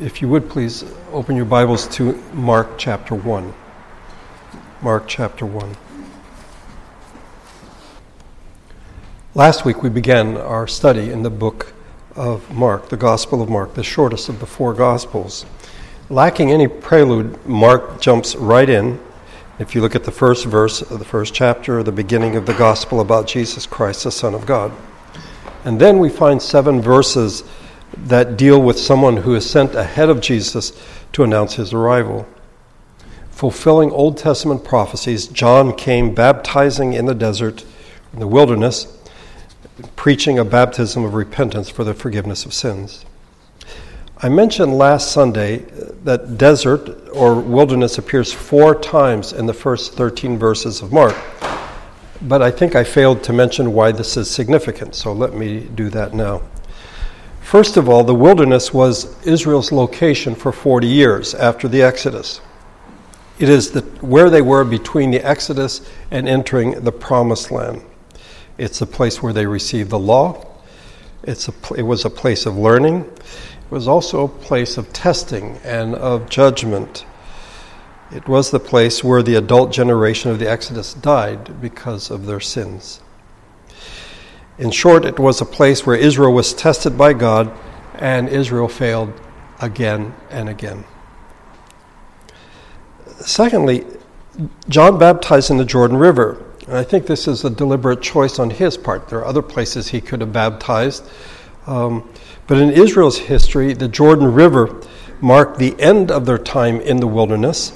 If you would please open your Bibles to Mark chapter 1. Mark chapter 1. Last week we began our study in the book of Mark, the Gospel of Mark, the shortest of the four Gospels. Lacking any prelude, Mark jumps right in. If you look at the first verse of the first chapter, the beginning of the Gospel about Jesus Christ, the Son of God. And then we find seven verses that deal with someone who is sent ahead of Jesus to announce his arrival. Fulfilling Old Testament prophecies, John came baptizing in the desert, in the wilderness, preaching a baptism of repentance for the forgiveness of sins. I mentioned last Sunday that desert or wilderness appears four times in the first 13 verses of Mark. But I think I failed to mention why this is significant, so let me do that now. First of all, the wilderness was Israel's location for 40 years after the Exodus. It is the, where they were between the Exodus and entering the Promised Land. It's the place where they received the law. It's a, it was a place of learning. It was also a place of testing and of judgment. It was the place where the adult generation of the Exodus died because of their sins. In short, it was a place where Israel was tested by God and Israel failed again and again. Secondly, John baptized in the Jordan River. And I think this is a deliberate choice on his part. There are other places he could have baptized. Um, but in Israel's history, the Jordan River marked the end of their time in the wilderness,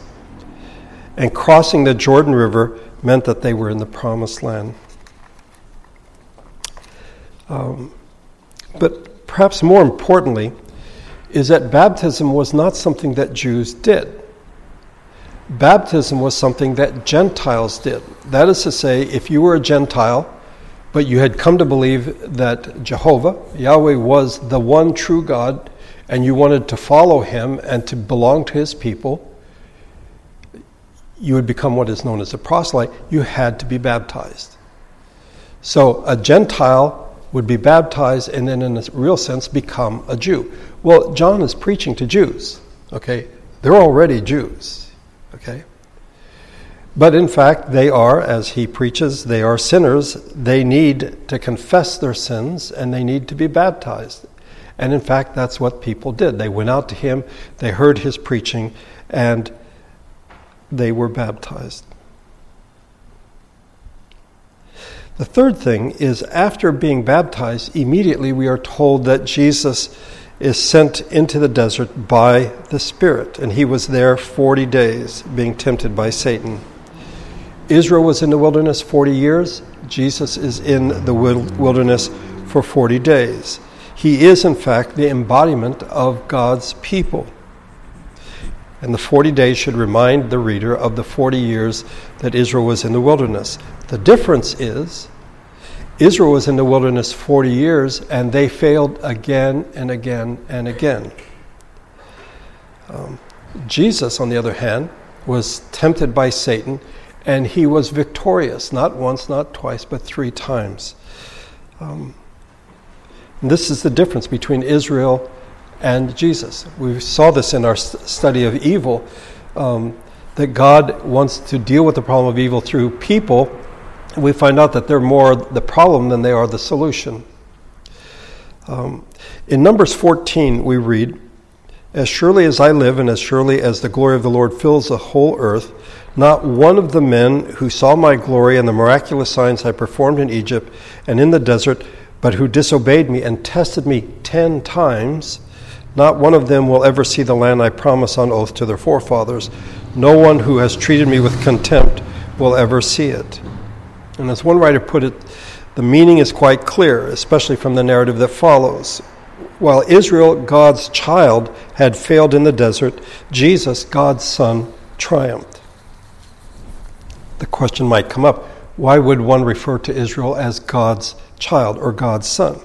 and crossing the Jordan River meant that they were in the promised land. Um, but perhaps more importantly, is that baptism was not something that Jews did. Baptism was something that Gentiles did. That is to say, if you were a Gentile, but you had come to believe that Jehovah, Yahweh, was the one true God, and you wanted to follow him and to belong to his people, you would become what is known as a proselyte. You had to be baptized. So a Gentile would be baptized and then, in a real sense, become a Jew. Well, John is preaching to Jews, okay? They're already Jews, okay? But in fact, they are, as he preaches, they are sinners. They need to confess their sins and they need to be baptized. And in fact, that's what people did. They went out to him, they heard his preaching, and they were baptized. The third thing is after being baptized, immediately we are told that Jesus is sent into the desert by the Spirit, and he was there 40 days being tempted by Satan. Israel was in the wilderness 40 years, Jesus is in the wilderness for 40 days. He is, in fact, the embodiment of God's people. And the 40 days should remind the reader of the 40 years that Israel was in the wilderness. The difference is Israel was in the wilderness 40 years and they failed again and again and again. Um, Jesus, on the other hand, was tempted by Satan and he was victorious, not once, not twice, but three times. Um, this is the difference between Israel and Jesus. We saw this in our study of evil, um, that God wants to deal with the problem of evil through people. We find out that they're more the problem than they are the solution. Um, in Numbers 14, we read, As surely as I live, and as surely as the glory of the Lord fills the whole earth, not one of the men who saw my glory and the miraculous signs I performed in Egypt and in the desert, but who disobeyed me and tested me ten times, not one of them will ever see the land I promise on oath to their forefathers. No one who has treated me with contempt will ever see it. And as one writer put it, the meaning is quite clear, especially from the narrative that follows. While Israel, God's child, had failed in the desert, Jesus, God's son, triumphed. The question might come up why would one refer to Israel as God's child or God's son?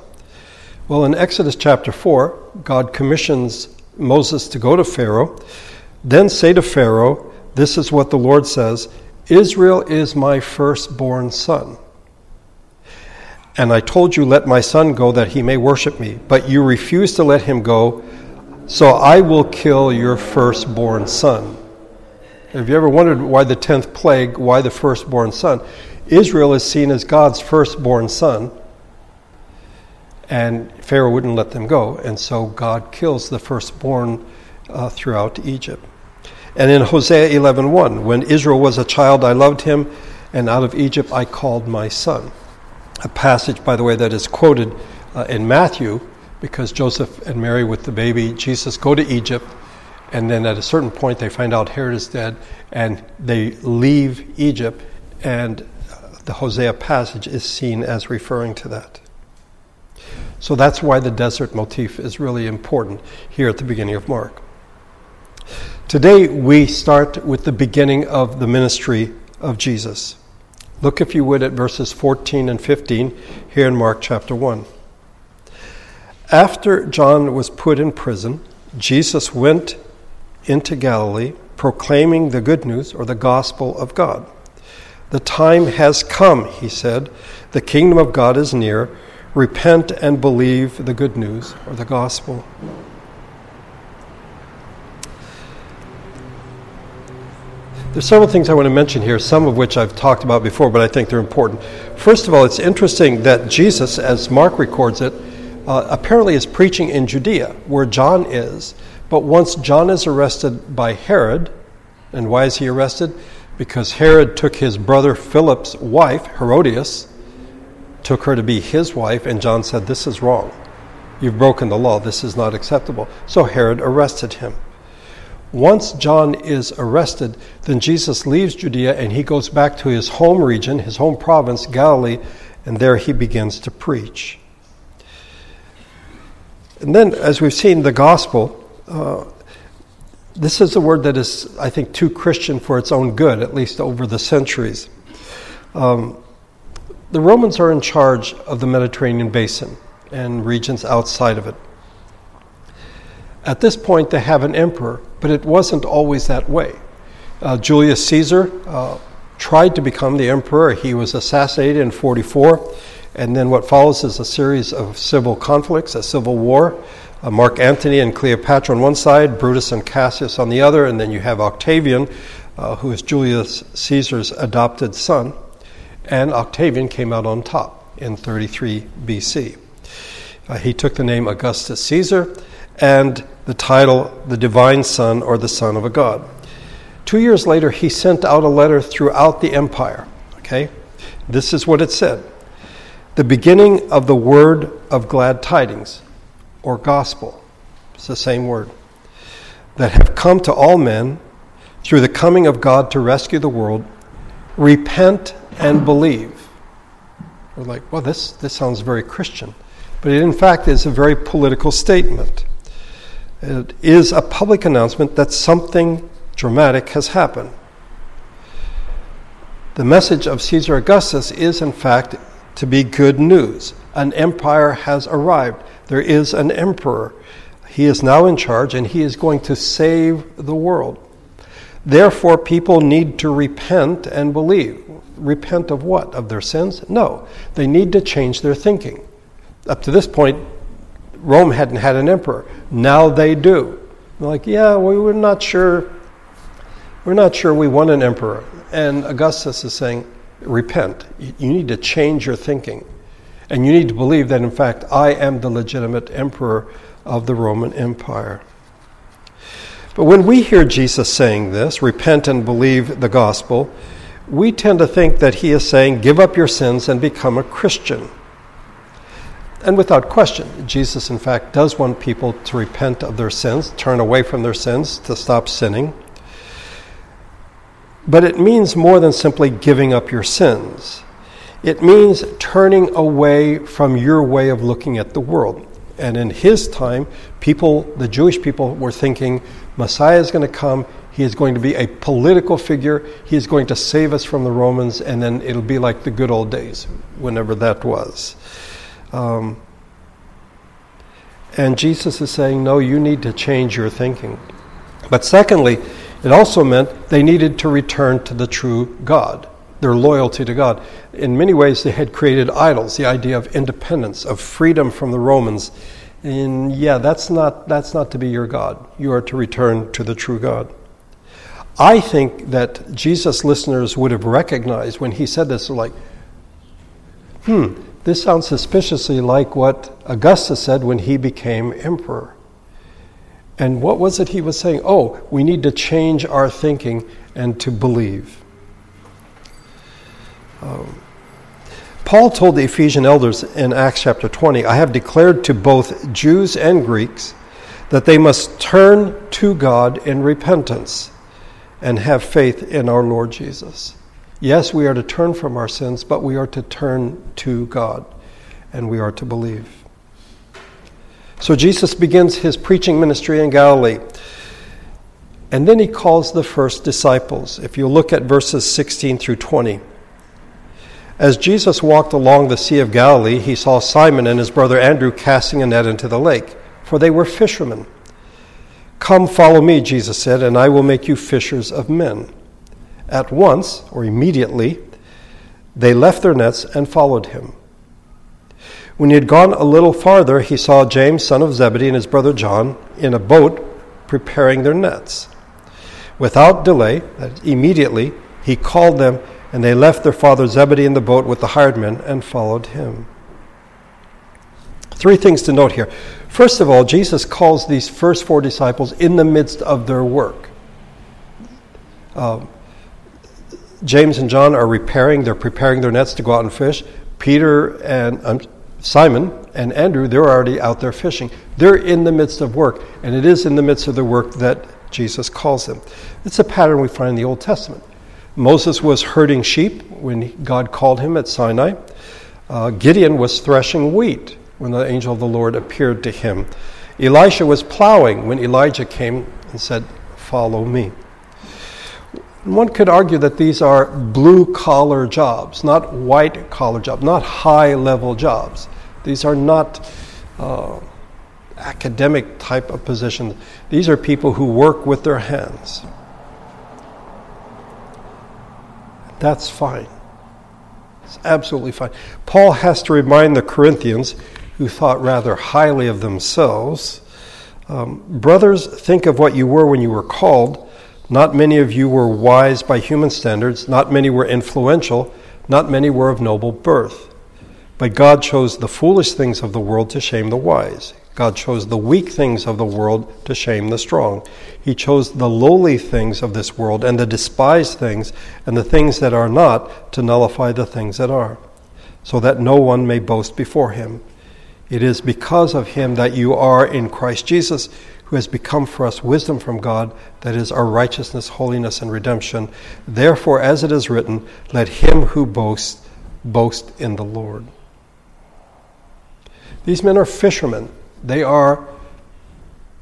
Well, in Exodus chapter 4, God commissions Moses to go to Pharaoh, then say to Pharaoh, This is what the Lord says Israel is my firstborn son. And I told you, Let my son go that he may worship me. But you refused to let him go, So I will kill your firstborn son. Have you ever wondered why the 10th plague, why the firstborn son? Israel is seen as God's firstborn son, and Pharaoh wouldn't let them go, and so God kills the firstborn uh, throughout Egypt. And in Hosea 11:1, when Israel was a child, I loved him, and out of Egypt I called my son. A passage, by the way, that is quoted uh, in Matthew because Joseph and Mary with the baby Jesus go to Egypt, and then at a certain point they find out Herod is dead, and they leave Egypt, and uh, the Hosea passage is seen as referring to that. So that's why the desert motif is really important here at the beginning of Mark. Today we start with the beginning of the ministry of Jesus. Look, if you would, at verses 14 and 15 here in Mark chapter 1. After John was put in prison, Jesus went into Galilee proclaiming the good news or the gospel of God. The time has come, he said. The kingdom of God is near. Repent and believe the good news or the gospel. There's several things I want to mention here, some of which I've talked about before, but I think they're important. First of all, it's interesting that Jesus, as Mark records it, uh, apparently is preaching in Judea, where John is. But once John is arrested by Herod, and why is he arrested? Because Herod took his brother Philip's wife, Herodias, took her to be his wife, and John said, This is wrong. You've broken the law. This is not acceptable. So Herod arrested him. Once John is arrested, then Jesus leaves Judea and he goes back to his home region, his home province, Galilee, and there he begins to preach. And then, as we've seen, the gospel, uh, this is a word that is, I think, too Christian for its own good, at least over the centuries. Um, the Romans are in charge of the Mediterranean basin and regions outside of it. At this point, they have an emperor, but it wasn't always that way. Uh, Julius Caesar uh, tried to become the emperor. He was assassinated in 44, and then what follows is a series of civil conflicts, a civil war. Uh, Mark Antony and Cleopatra on one side, Brutus and Cassius on the other, and then you have Octavian, uh, who is Julius Caesar's adopted son. And Octavian came out on top in 33 BC. Uh, he took the name Augustus Caesar and the title The Divine Son or the Son of a God. Two years later, he sent out a letter throughout the empire. Okay? This is what it said The beginning of the word of glad tidings, or gospel. It's the same word. That have come to all men through the coming of God to rescue the world. Repent and believe. We're like, well, this, this sounds very Christian. But it, in fact, is a very political statement. It is a public announcement that something dramatic has happened. The message of Caesar Augustus is, in fact, to be good news. An empire has arrived. There is an emperor. He is now in charge and he is going to save the world. Therefore, people need to repent and believe. Repent of what? Of their sins? No. They need to change their thinking. Up to this point, Rome hadn't had an emperor. Now they do. They're like, yeah, we were not sure. We're not sure we want an emperor. And Augustus is saying, repent. You need to change your thinking. And you need to believe that, in fact, I am the legitimate emperor of the Roman Empire. But when we hear Jesus saying this, repent and believe the gospel, we tend to think that he is saying, give up your sins and become a Christian. And without question, Jesus, in fact, does want people to repent of their sins, turn away from their sins, to stop sinning. But it means more than simply giving up your sins. It means turning away from your way of looking at the world. And in his time, people, the Jewish people, were thinking Messiah is going to come, he is going to be a political figure, he is going to save us from the Romans, and then it'll be like the good old days, whenever that was. Um, and Jesus is saying, no, you need to change your thinking. But secondly, it also meant they needed to return to the true God, their loyalty to God. In many ways, they had created idols, the idea of independence, of freedom from the Romans. And yeah, that's not, that's not to be your God. You are to return to the true God. I think that Jesus' listeners would have recognized when he said this, like, hmm, this sounds suspiciously like what Augustus said when he became emperor. And what was it he was saying? Oh, we need to change our thinking and to believe. Um, Paul told the Ephesian elders in Acts chapter 20, I have declared to both Jews and Greeks that they must turn to God in repentance and have faith in our Lord Jesus. Yes, we are to turn from our sins, but we are to turn to God and we are to believe. So Jesus begins his preaching ministry in Galilee. And then he calls the first disciples. If you look at verses 16 through 20. As Jesus walked along the Sea of Galilee, he saw Simon and his brother Andrew casting a net into the lake, for they were fishermen. Come, follow me, Jesus said, and I will make you fishers of men. At once, or immediately, they left their nets and followed him. When he had gone a little farther, he saw James, son of Zebedee, and his brother John in a boat preparing their nets. Without delay, immediately, he called them, and they left their father Zebedee in the boat with the hired men and followed him. Three things to note here. First of all, Jesus calls these first four disciples in the midst of their work. Um, James and John are repairing, they're preparing their nets to go out and fish. Peter and um, Simon and Andrew, they're already out there fishing. They're in the midst of work, and it is in the midst of the work that Jesus calls them. It's a pattern we find in the Old Testament. Moses was herding sheep when God called him at Sinai. Uh, Gideon was threshing wheat when the angel of the Lord appeared to him. Elisha was plowing when Elijah came and said, Follow me. One could argue that these are blue collar jobs, not white collar jobs, not high level jobs. These are not uh, academic type of positions. These are people who work with their hands. That's fine. It's absolutely fine. Paul has to remind the Corinthians, who thought rather highly of themselves, um, brothers, think of what you were when you were called not many of you were wise by human standards, not many were influential, not many were of noble birth. But God chose the foolish things of the world to shame the wise. God chose the weak things of the world to shame the strong. He chose the lowly things of this world and the despised things and the things that are not to nullify the things that are, so that no one may boast before him. It is because of him that you are in Christ Jesus who has become for us wisdom from God, that is our righteousness, holiness, and redemption. Therefore, as it is written, let him who boasts boast in the Lord. These men are fishermen. They are,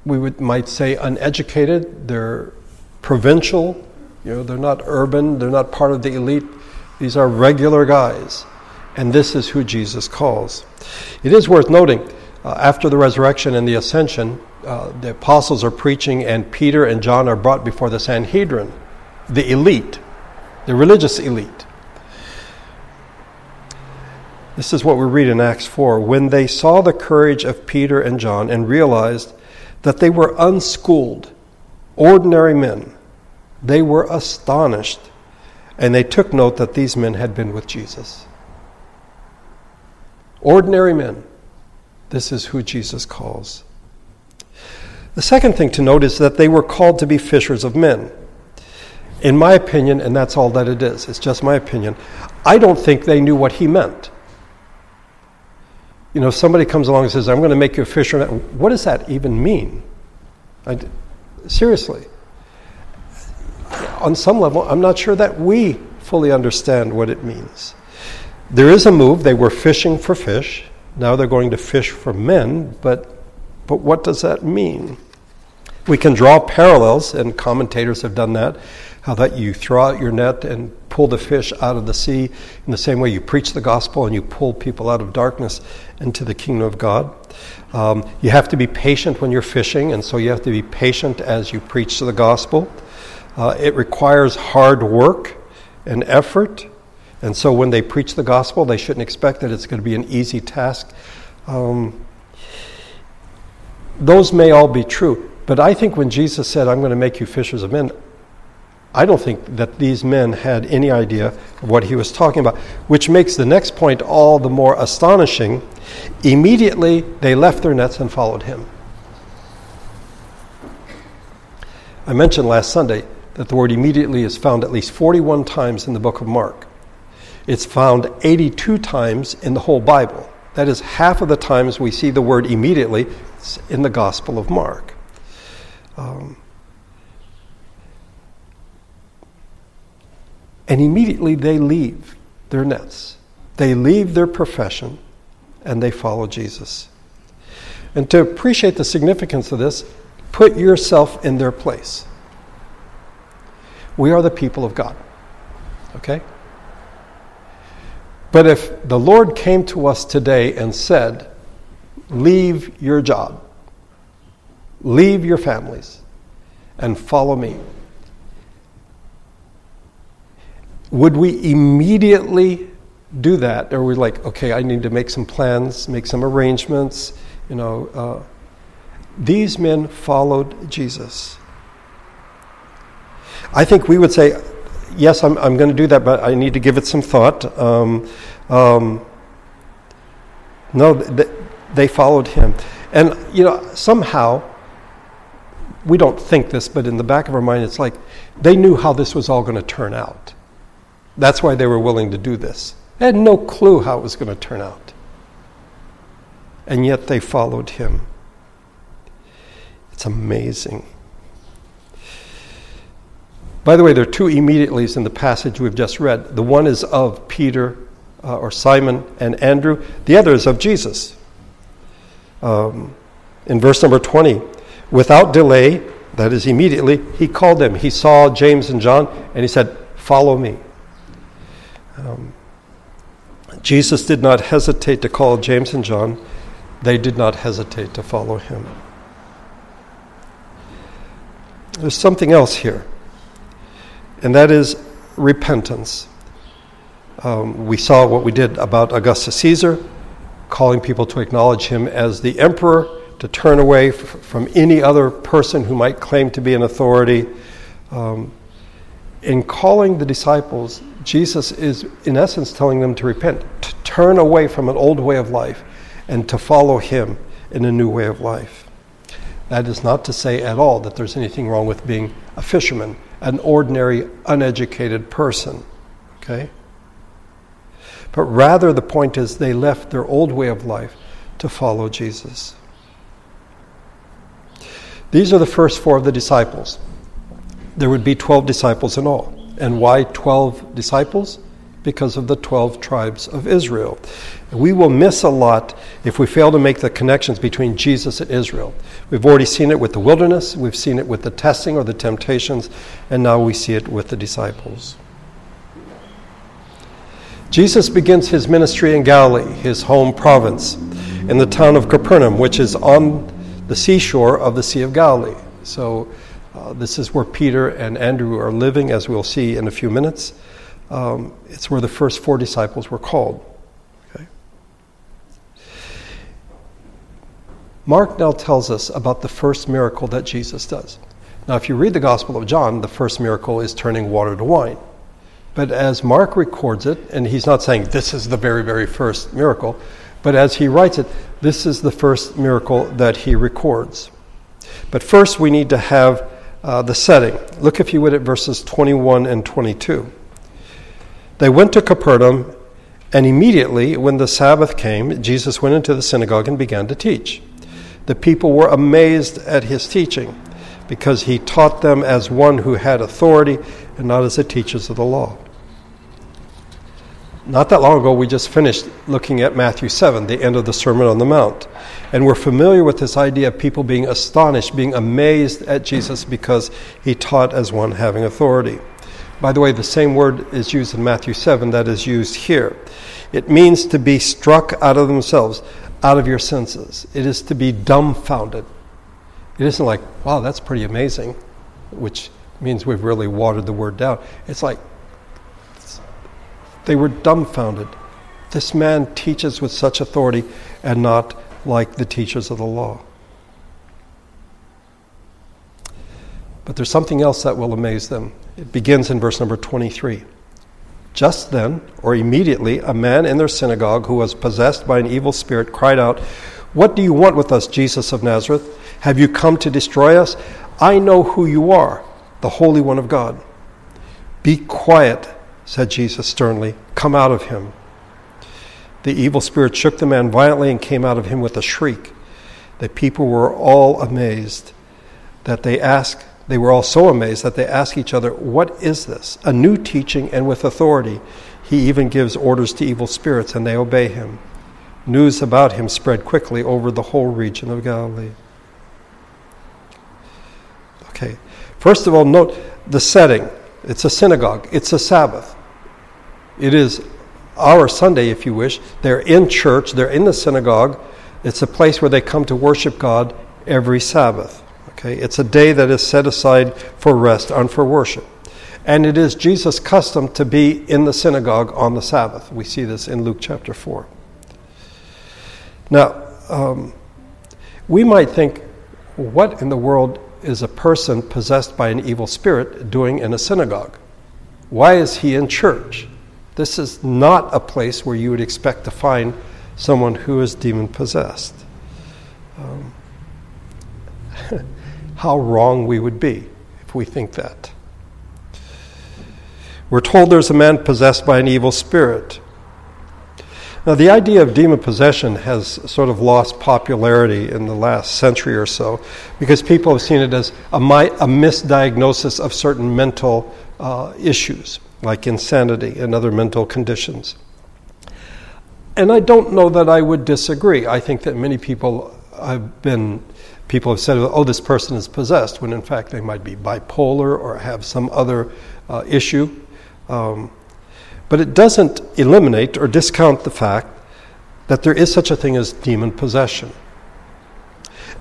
we would, might say, uneducated. They're provincial. You know, they're not urban. They're not part of the elite. These are regular guys. And this is who Jesus calls. It is worth noting, uh, after the resurrection and the ascension, uh, the apostles are preaching, and Peter and John are brought before the Sanhedrin, the elite, the religious elite. This is what we read in Acts 4. When they saw the courage of Peter and John and realized that they were unschooled, ordinary men, they were astonished, and they took note that these men had been with Jesus. Ordinary men. This is who Jesus calls. The second thing to note is that they were called to be fishers of men. In my opinion, and that's all that it is, it's just my opinion, I don't think they knew what he meant. You know, somebody comes along and says, I'm going to make you a fisherman. What does that even mean? I, seriously. On some level, I'm not sure that we fully understand what it means. There is a move. They were fishing for fish. Now they're going to fish for men, but but what does that mean? We can draw parallels, and commentators have done that. How that you throw out your net and pull the fish out of the sea in the same way you preach the gospel and you pull people out of darkness into the kingdom of God. Um, you have to be patient when you're fishing, and so you have to be patient as you preach the gospel. Uh, it requires hard work and effort, and so when they preach the gospel, they shouldn't expect that it's going to be an easy task. Um, those may all be true. But I think when Jesus said, I'm going to make you fishers of men, I don't think that these men had any idea of what he was talking about, which makes the next point all the more astonishing. Immediately, they left their nets and followed him. I mentioned last Sunday that the word immediately is found at least 41 times in the book of Mark. It's found 82 times in the whole Bible. That is half of the times we see the word immediately in the Gospel of Mark. Um, and immediately they leave their nets. They leave their profession and they follow Jesus. And to appreciate the significance of this, Put yourself in their place. We are the people of God. Okay? But if the Lord came to us today and said, Leave your job, leave your families, and follow me, would we immediately do that? Or are we like, okay, I need to make some plans, make some arrangements, you know? Uh, these men followed Jesus. I think we would say, yes, I'm, I'm going to do that, but I need to give it some thought. Um, um, no, th- they followed him. And, you know, somehow, we don't think this, but in the back of our mind, it's like they knew how this was all going to turn out. That's why they were willing to do this. They had no clue how it was going to turn out. And yet they followed him. It's amazing. By the way, there are two immediatelys in the passage we've just read. The one is of Peter uh, or Simon and Andrew, the other is of Jesus. Um, in verse number 20, without delay, that is immediately, he called them. He saw James and John and he said, Follow me. Um, Jesus did not hesitate to call James and John, they did not hesitate to follow him. There's something else here, and that is repentance. Um, we saw what we did about Augustus Caesar, calling people to acknowledge him as the emperor, to turn away f- from any other person who might claim to be an authority. Um, in calling the disciples, Jesus is, in essence, telling them to repent, to turn away from an old way of life, and to follow him in a new way of life. That is not to say at all that there's anything wrong with being a fisherman, an ordinary, uneducated person. Okay? But rather, the point is they left their old way of life to follow Jesus. These are the first four of the disciples. There would be 12 disciples in all. And why 12 disciples? Because of the 12 tribes of Israel. We will miss a lot if we fail to make the connections between Jesus and Israel. We've already seen it with the wilderness, we've seen it with the testing or the temptations, and now we see it with the disciples. Jesus begins his ministry in Galilee, his home province, in the town of Capernaum, which is on the seashore of the Sea of Galilee. So, uh, this is where Peter and Andrew are living, as we'll see in a few minutes. Um, it's where the first four disciples were called. Okay? Mark now tells us about the first miracle that Jesus does. Now, if you read the Gospel of John, the first miracle is turning water to wine. But as Mark records it, and he's not saying this is the very, very first miracle, but as he writes it, this is the first miracle that he records. But first, we need to have uh, the setting. Look, if you would, at verses 21 and 22. They went to Capernaum, and immediately, when the Sabbath came, Jesus went into the synagogue and began to teach. The people were amazed at his teaching because he taught them as one who had authority and not as the teachers of the law. Not that long ago, we just finished looking at Matthew 7, the end of the Sermon on the Mount. And we're familiar with this idea of people being astonished, being amazed at Jesus because he taught as one having authority. By the way, the same word is used in Matthew 7 that is used here. It means to be struck out of themselves out of your senses. It is to be dumbfounded. It isn't like, wow, that's pretty amazing, which means we've really watered the word down. It's like they were dumbfounded. This man teaches with such authority and not like the teachers of the law. But there's something else that will amaze them. It begins in verse number 23. Just then, or immediately, a man in their synagogue who was possessed by an evil spirit cried out, What do you want with us, Jesus of Nazareth? Have you come to destroy us? I know who you are, the Holy One of God. Be quiet, said Jesus sternly. Come out of him. The evil spirit shook the man violently and came out of him with a shriek. The people were all amazed that they asked, they were all so amazed that they asked each other, What is this? A new teaching and with authority. He even gives orders to evil spirits and they obey him. News about him spread quickly over the whole region of Galilee. Okay, first of all, note the setting. It's a synagogue, it's a Sabbath. It is our Sunday, if you wish. They're in church, they're in the synagogue. It's a place where they come to worship God every Sabbath. Okay, it's a day that is set aside for rest and for worship. And it is Jesus' custom to be in the synagogue on the Sabbath. We see this in Luke chapter 4. Now, um, we might think, what in the world is a person possessed by an evil spirit doing in a synagogue? Why is he in church? This is not a place where you would expect to find someone who is demon possessed. Um, how wrong we would be if we think that. We're told there's a man possessed by an evil spirit. Now, the idea of demon possession has sort of lost popularity in the last century or so because people have seen it as a, a misdiagnosis of certain mental uh, issues like insanity and other mental conditions. And I don't know that I would disagree. I think that many people have been, people have said, oh, this person is possessed, when in fact they might be bipolar or have some other uh, issue. Um, but it doesn't eliminate or discount the fact that there is such a thing as demon possession.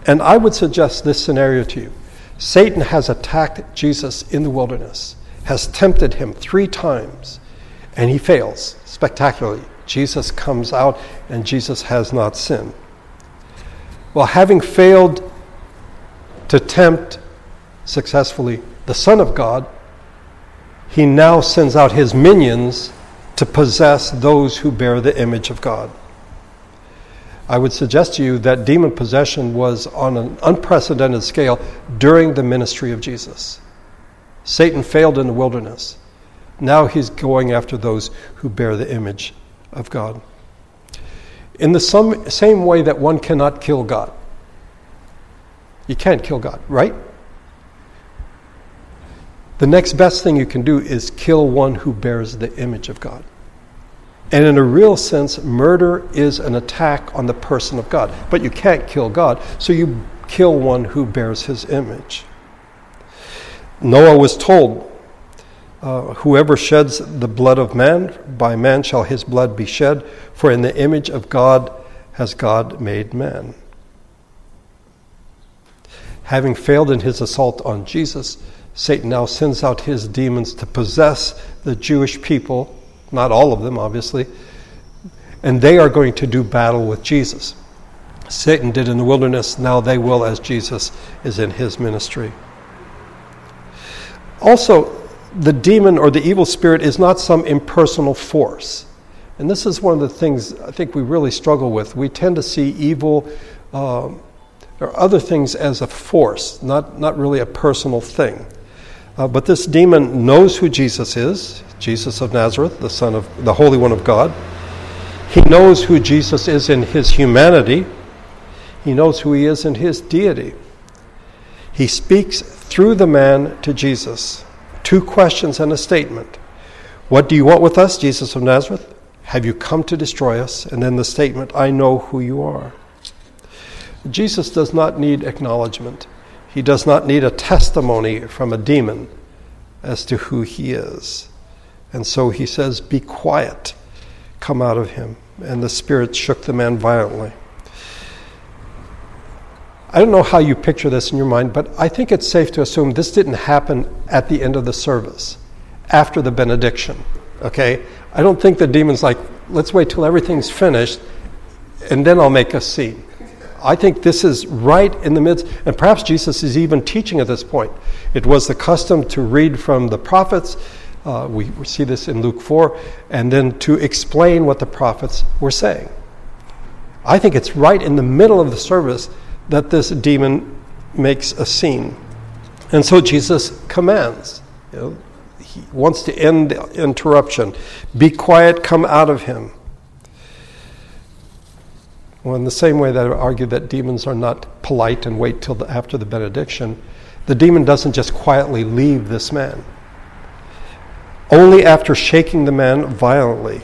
And I would suggest this scenario to you Satan has attacked Jesus in the wilderness has tempted him three times, and he fails spectacularly. Jesus comes out, and Jesus has not sinned. Well, having failed to tempt successfully the Son of God, he now sends out his minions to possess those who bear the image of God. I would suggest to you that demon possession was on an unprecedented scale during the ministry of Jesus. Satan failed in the wilderness. Now he's going after those who bear the image of God. In the some, same way that one cannot kill God. You can't kill God, right? The next best thing you can do is kill one who bears the image of God. And in a real sense, murder is an attack on the person of God. But you can't kill God, so you kill one who bears his image. Noah was told, uh, Whoever sheds the blood of man, by man shall his blood be shed, for in the image of God has God made man. Having failed in his assault on Jesus, Satan now sends out his demons to possess the Jewish people, not all of them, obviously, and they are going to do battle with Jesus. Satan did in the wilderness, now they will as Jesus is in his ministry. Also, the demon or the evil spirit is not some impersonal force. And this is one of the things I think we really struggle with. We tend to see evil um, or other things as a force, not, not really a personal thing. Uh, but this demon knows who Jesus is Jesus of Nazareth, the Son of the Holy One of God. He knows who Jesus is in his humanity, he knows who he is in his deity. He speaks through the man to Jesus. Two questions and a statement. What do you want with us, Jesus of Nazareth? Have you come to destroy us? And then the statement, I know who you are. Jesus does not need acknowledgement. He does not need a testimony from a demon as to who he is. And so he says, Be quiet, come out of him. And the Spirit shook the man violently. I don't know how you picture this in your mind, but I think it's safe to assume this didn't happen at the end of the service, after the benediction. Okay? I don't think the demon's like, let's wait till everything's finished and then I'll make a scene. I think this is right in the midst, and perhaps Jesus is even teaching at this point. It was the custom to read from the prophets. Uh, we see this in Luke 4, and then to explain what the prophets were saying. I think it's right in the middle of the service that this demon makes a scene. And so Jesus commands. You know, he wants to end the interruption. Be quiet, come out of him. Well, in the same way that I argue that demons are not polite and wait till the, after the benediction, the demon doesn't just quietly leave this man. Only after shaking the man violently.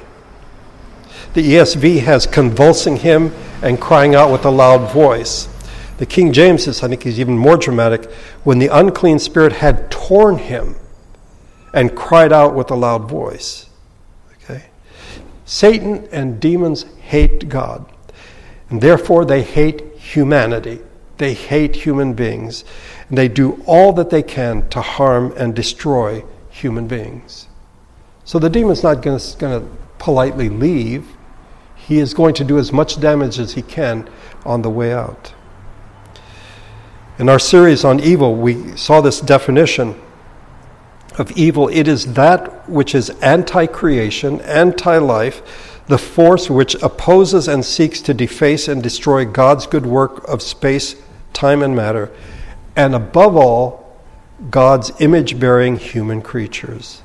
The ESV has convulsing him and crying out with a loud voice. The King James is, I think, is even more dramatic. When the unclean spirit had torn him and cried out with a loud voice. Okay? Satan and demons hate God. And therefore, they hate humanity. They hate human beings. And they do all that they can to harm and destroy human beings. So the demon's not going to politely leave. He is going to do as much damage as he can on the way out. In our series on evil, we saw this definition of evil. It is that which is anti creation, anti life, the force which opposes and seeks to deface and destroy God's good work of space, time, and matter, and above all, God's image bearing human creatures.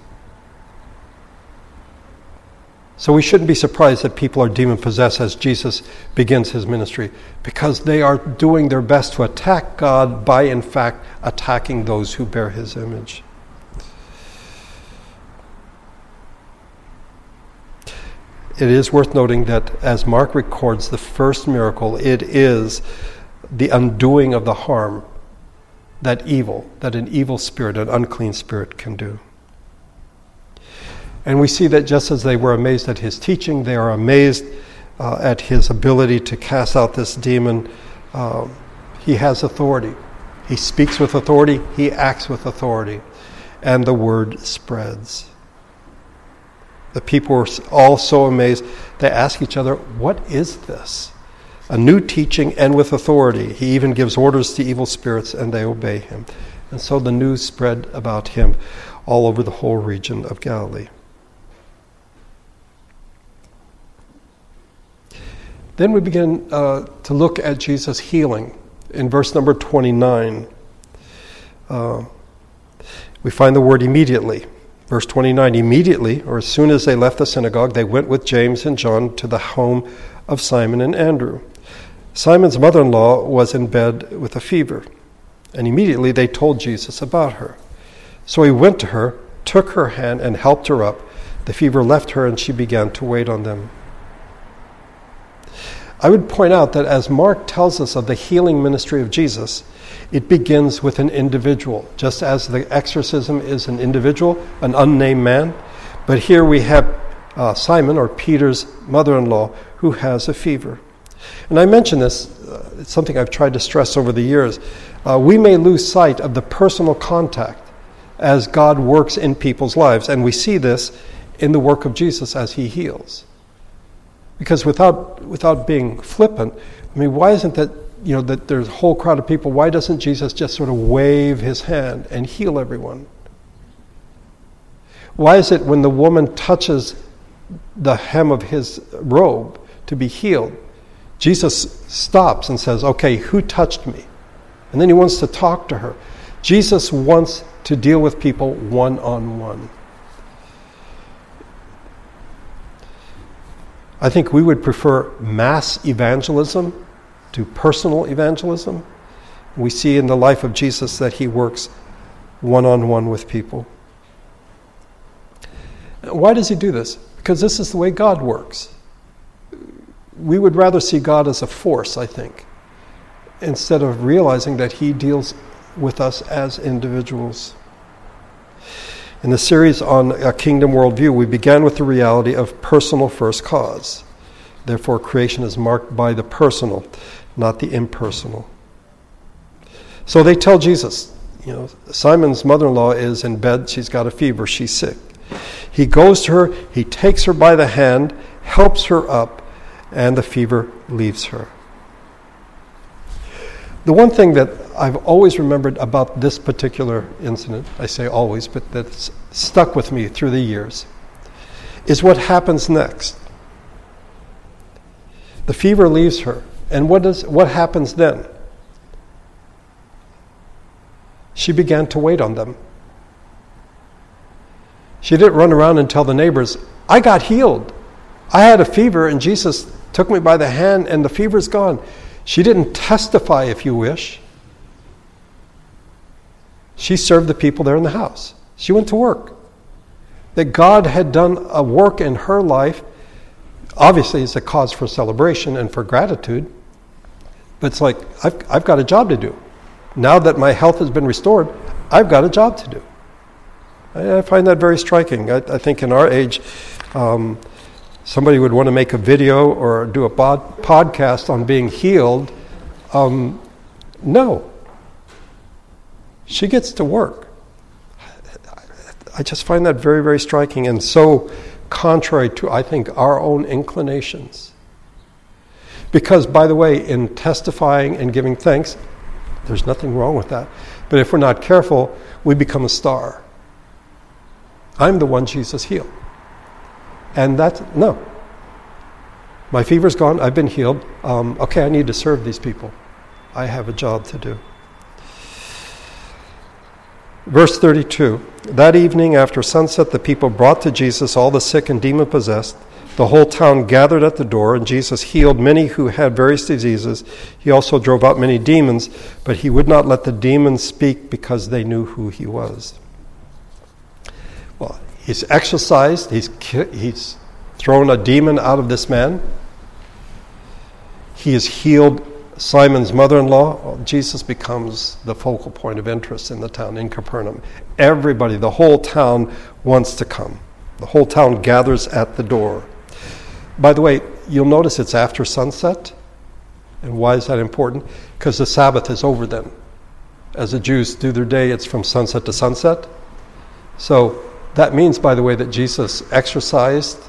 So we shouldn't be surprised that people are demon possessed as Jesus begins his ministry, because they are doing their best to attack God by, in fact, attacking those who bear his image. it is worth noting that as Mark records the first miracle, it is the undoing of the harm that evil, that an evil spirit, an unclean spirit can do. And we see that just as they were amazed at his teaching, they are amazed uh, at his ability to cast out this demon. Uh, he has authority. He speaks with authority, he acts with authority, and the word spreads. The people were all so amazed, they ask each other, What is this? A new teaching and with authority. He even gives orders to evil spirits and they obey him. And so the news spread about him all over the whole region of Galilee. Then we begin uh, to look at Jesus' healing in verse number 29. Uh, we find the word immediately. Verse 29 Immediately, or as soon as they left the synagogue, they went with James and John to the home of Simon and Andrew. Simon's mother in law was in bed with a fever, and immediately they told Jesus about her. So he went to her, took her hand, and helped her up. The fever left her, and she began to wait on them. I would point out that as Mark tells us of the healing ministry of Jesus, it begins with an individual, just as the exorcism is an individual, an unnamed man. But here we have uh, Simon, or Peter's mother in law, who has a fever. And I mention this, uh, it's something I've tried to stress over the years. Uh, we may lose sight of the personal contact as God works in people's lives, and we see this in the work of Jesus as he heals. Because without, without being flippant, I mean, why isn't that you know, that there's a whole crowd of people, why doesn't Jesus just sort of wave his hand and heal everyone? Why is it when the woman touches the hem of his robe to be healed, Jesus stops and says, Okay, who touched me? And then he wants to talk to her. Jesus wants to deal with people one on one. I think we would prefer mass evangelism to personal evangelism. We see in the life of Jesus that he works one on one with people. Why does he do this? Because this is the way God works. We would rather see God as a force, I think, instead of realizing that he deals with us as individuals. In the series on a kingdom worldview, we began with the reality of personal first cause. Therefore, creation is marked by the personal not the impersonal. So they tell Jesus, you know, Simon's mother in law is in bed, she's got a fever, she's sick. He goes to her, he takes her by the hand, helps her up, and the fever leaves her. The one thing that I've always remembered about this particular incident, I say always, but that's stuck with me through the years, is what happens next. The fever leaves her, and what, is, what happens then? She began to wait on them. She didn't run around and tell the neighbors, I got healed. I had a fever, and Jesus took me by the hand, and the fever's gone. She didn't testify, if you wish. She served the people there in the house. She went to work. That God had done a work in her life, obviously, is a cause for celebration and for gratitude. But it's like, I've, I've got a job to do. Now that my health has been restored, I've got a job to do. I, I find that very striking. I, I think in our age, um, somebody would want to make a video or do a pod- podcast on being healed. Um, no. She gets to work. I just find that very, very striking and so contrary to, I think, our own inclinations. Because, by the way, in testifying and giving thanks, there's nothing wrong with that. But if we're not careful, we become a star. I'm the one Jesus healed. And that's, no. My fever's gone. I've been healed. Um, okay, I need to serve these people. I have a job to do. Verse 32 That evening after sunset, the people brought to Jesus all the sick and demon possessed. The whole town gathered at the door, and Jesus healed many who had various diseases. He also drove out many demons, but he would not let the demons speak because they knew who he was. Well, he's exorcised, he's, he's thrown a demon out of this man. He has healed Simon's mother in law. Jesus becomes the focal point of interest in the town, in Capernaum. Everybody, the whole town wants to come. The whole town gathers at the door. By the way, you'll notice it's after sunset. And why is that important? Because the Sabbath is over then. As the Jews do their day, it's from sunset to sunset. So that means, by the way, that Jesus exorcised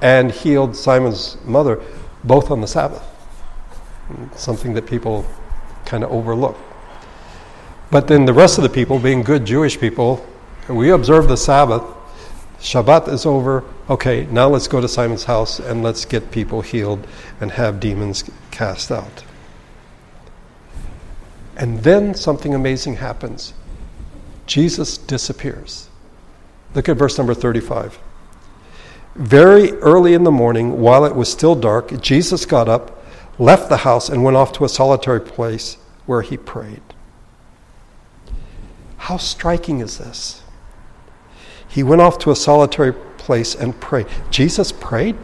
and healed Simon's mother both on the Sabbath. Something that people kind of overlook. But then the rest of the people, being good Jewish people, we observe the Sabbath. Shabbat is over. Okay, now let's go to Simon's house and let's get people healed and have demons cast out. And then something amazing happens. Jesus disappears. Look at verse number 35. Very early in the morning, while it was still dark, Jesus got up, left the house, and went off to a solitary place where he prayed. How striking is this? He went off to a solitary place and prayed. Jesus prayed?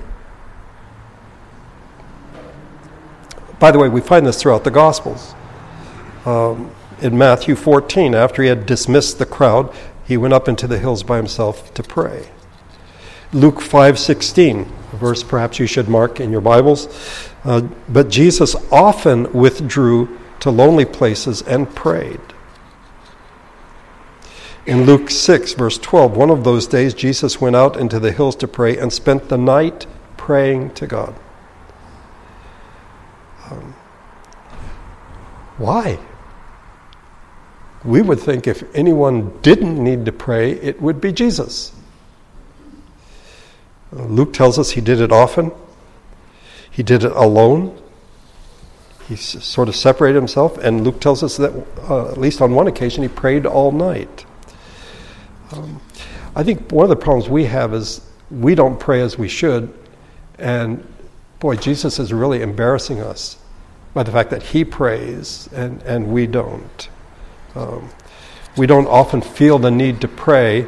By the way, we find this throughout the Gospels. Um, in Matthew 14, after he had dismissed the crowd, he went up into the hills by himself to pray. Luke 5:16, a verse perhaps you should mark in your Bibles. Uh, but Jesus often withdrew to lonely places and prayed. In Luke 6, verse 12, one of those days Jesus went out into the hills to pray and spent the night praying to God. Um, why? We would think if anyone didn't need to pray, it would be Jesus. Luke tells us he did it often. He did it alone. He sort of separated himself, and Luke tells us that uh, at least on one occasion he prayed all night. Um, I think one of the problems we have is we don't pray as we should, and boy, Jesus is really embarrassing us by the fact that he prays and, and we don't. Um, we don't often feel the need to pray,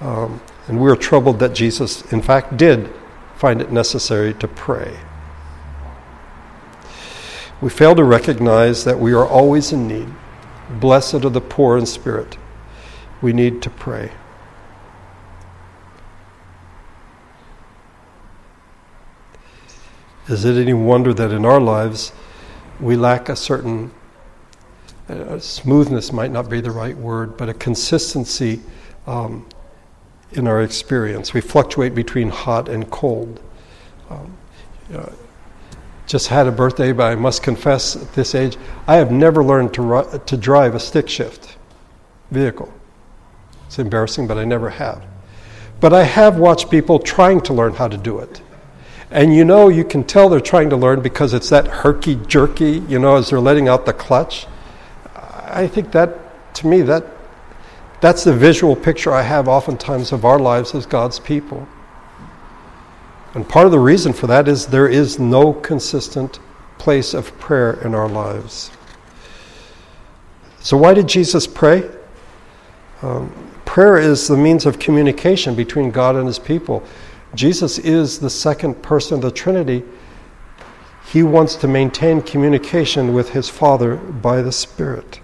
um, and we're troubled that Jesus, in fact, did find it necessary to pray. We fail to recognize that we are always in need. Blessed are the poor in spirit we need to pray. Is it any wonder that in our lives we lack a certain uh, smoothness, might not be the right word, but a consistency um, in our experience? We fluctuate between hot and cold. Um, uh, just had a birthday, but I must confess at this age, I have never learned to, ru- to drive a stick shift vehicle. It's embarrassing, but I never have. But I have watched people trying to learn how to do it. And you know, you can tell they're trying to learn because it's that herky jerky, you know, as they're letting out the clutch. I think that, to me, that, that's the visual picture I have oftentimes of our lives as God's people. And part of the reason for that is there is no consistent place of prayer in our lives. So, why did Jesus pray? Um, prayer is the means of communication between God and his people. Jesus is the second person of the Trinity. He wants to maintain communication with his Father by the Spirit.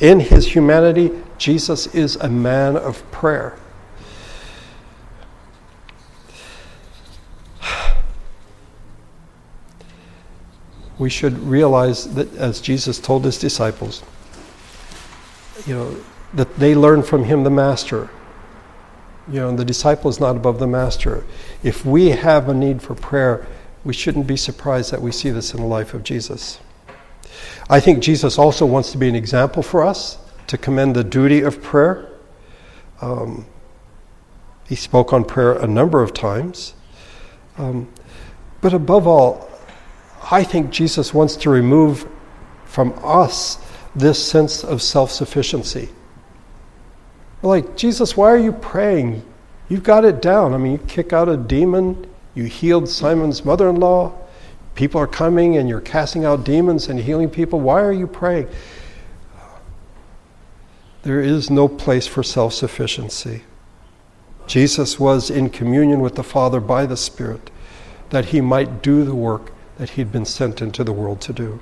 In his humanity, Jesus is a man of prayer. we should realize that as Jesus told his disciples, you know, that they learn from him the master. You know, the disciple is not above the master. If we have a need for prayer, we shouldn't be surprised that we see this in the life of Jesus. I think Jesus also wants to be an example for us to commend the duty of prayer. Um, he spoke on prayer a number of times. Um, but above all, I think Jesus wants to remove from us this sense of self sufficiency. Like, Jesus, why are you praying? You've got it down. I mean, you kick out a demon, you healed Simon's mother in law, people are coming and you're casting out demons and healing people. Why are you praying? There is no place for self sufficiency. Jesus was in communion with the Father by the Spirit that he might do the work that he'd been sent into the world to do.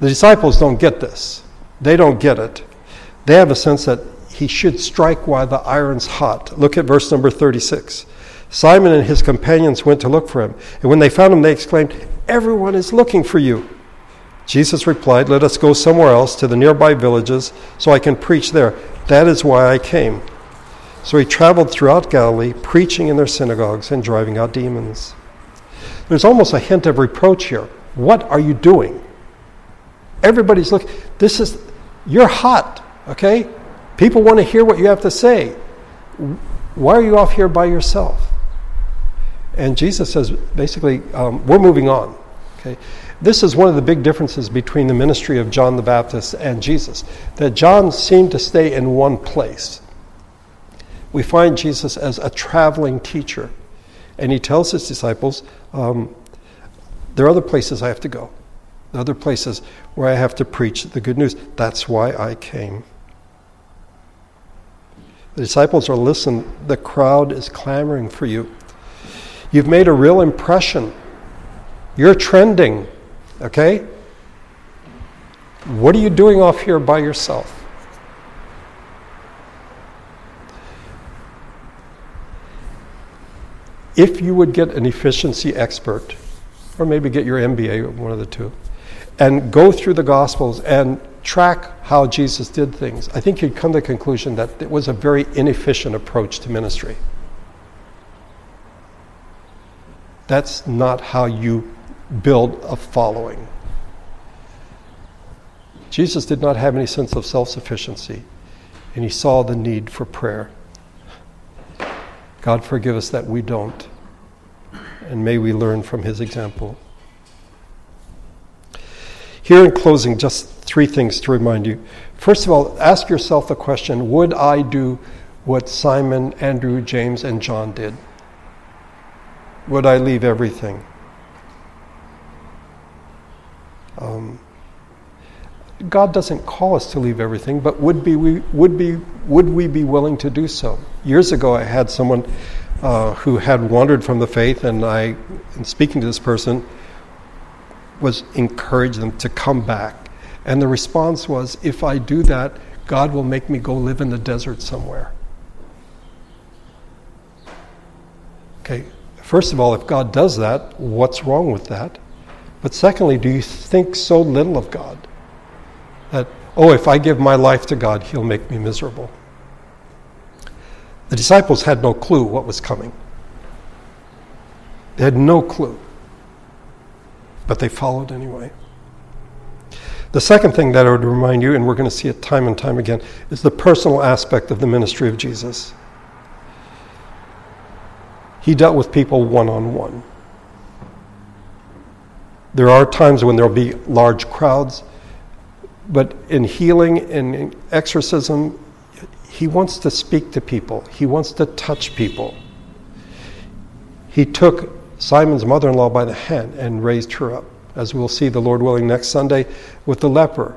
The disciples don't get this. They don't get it. They have a sense that he should strike while the iron's hot. Look at verse number 36. Simon and his companions went to look for him, and when they found him, they exclaimed, Everyone is looking for you. Jesus replied, Let us go somewhere else to the nearby villages so I can preach there. That is why I came. So he traveled throughout Galilee, preaching in their synagogues and driving out demons. There's almost a hint of reproach here. What are you doing? Everybody's looking. This is, you're hot, okay? People want to hear what you have to say. Why are you off here by yourself? And Jesus says, basically, um, we're moving on. Okay? This is one of the big differences between the ministry of John the Baptist and Jesus, that John seemed to stay in one place. We find Jesus as a traveling teacher. And he tells his disciples, um, There are other places I have to go, there other places where I have to preach the good news. That's why I came. The disciples are listening, the crowd is clamoring for you. You've made a real impression. You're trending, okay? What are you doing off here by yourself? if you would get an efficiency expert, or maybe get your MBA, one of the two, and go through the Gospels and track how Jesus did things, I think you'd come to the conclusion that it was a very inefficient approach to ministry. That's not how you build a following. Jesus did not have any sense of self sufficiency, and he saw the need for prayer. God forgive us that we don't. And may we learn from his example. Here in closing, just three things to remind you. First of all, ask yourself the question Would I do what Simon, Andrew, James, and John did? Would I leave everything? Um, God doesn't call us to leave everything, but would, be, we, would, be, would we be willing to do so? Years ago, I had someone uh, who had wandered from the faith, and I, in speaking to this person, was encourage them to come back. And the response was, if I do that, God will make me go live in the desert somewhere. Okay, first of all, if God does that, what's wrong with that? But secondly, do you think so little of God? that, oh, if I give my life to God, He'll make me miserable. The disciples had no clue what was coming. They had no clue. but they followed anyway. The second thing that I would remind you, and we're going to see it time and time again, is the personal aspect of the ministry of Jesus. He dealt with people one on one. There are times when there'll be large crowds, but in healing and in exorcism, he wants to speak to people, he wants to touch people. He took Simon's mother in law by the hand and raised her up as we'll see the Lord willing next Sunday with the leper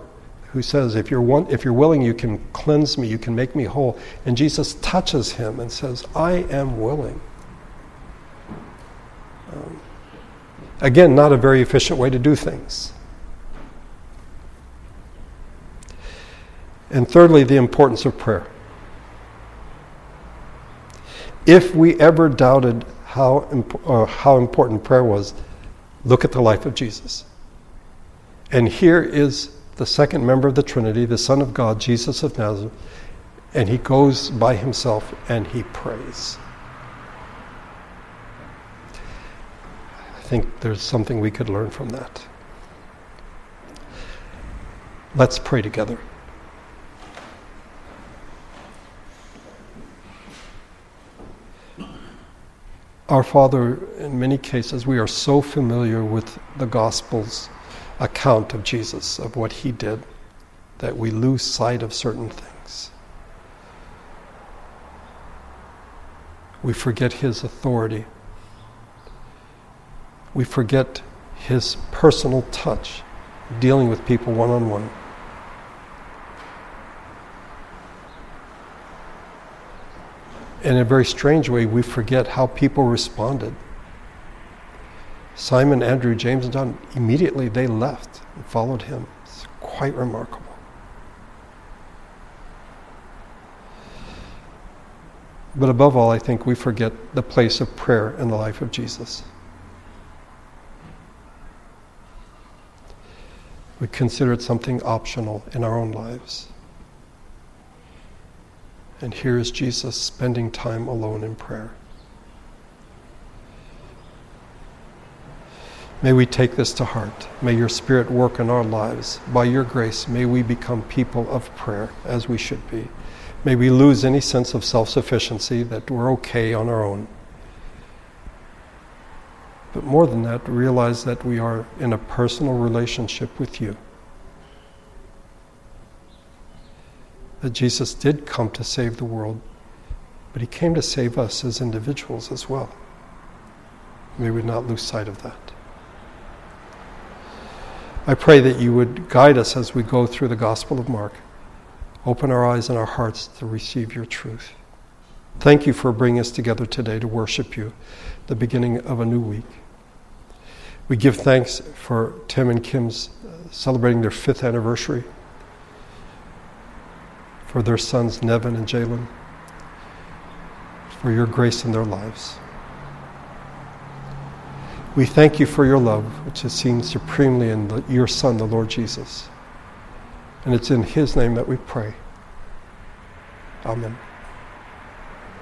who says, if you're, if you're willing, you can cleanse me, you can make me whole. And Jesus touches him and says, I am willing. Um, again, not a very efficient way to do things. And thirdly, the importance of prayer. If we ever doubted how, imp- uh, how important prayer was, Look at the life of Jesus. And here is the second member of the Trinity, the Son of God, Jesus of Nazareth, and he goes by himself and he prays. Think there's something we could learn from that. Let's pray together. Our Father, in many cases, we are so familiar with the Gospel's account of Jesus, of what he did, that we lose sight of certain things. We forget his authority. We forget his personal touch, dealing with people one on one. in a very strange way, we forget how people responded. Simon, Andrew, James, and John, immediately they left and followed him. It's quite remarkable. But above all, I think we forget the place of prayer in the life of Jesus. We consider it something optional in our own lives. And here is Jesus spending time alone in prayer. May we take this to heart. May your Spirit work in our lives. By your grace, may we become people of prayer as we should be. May we lose any sense of self sufficiency that we're okay on our own. But more than that, realize that we are in a personal relationship with you. that Jesus did come to save the world, but he came to save us as individuals as well. May we not lose sight of that. I pray that you would guide us as we go through the Gospel of Mark. Open our eyes and our hearts to receive your truth. Thank you for bringing us together today to worship you, the beginning of a new week. We give thanks for Tim and Kim's uh, celebrating their fifth anniversary for their sons, Nevin and Jalen, for your grace in their lives. We thank you for your love, which is seen supremely in the, your Son, the Lord Jesus. And it's in His name that we pray. Amen.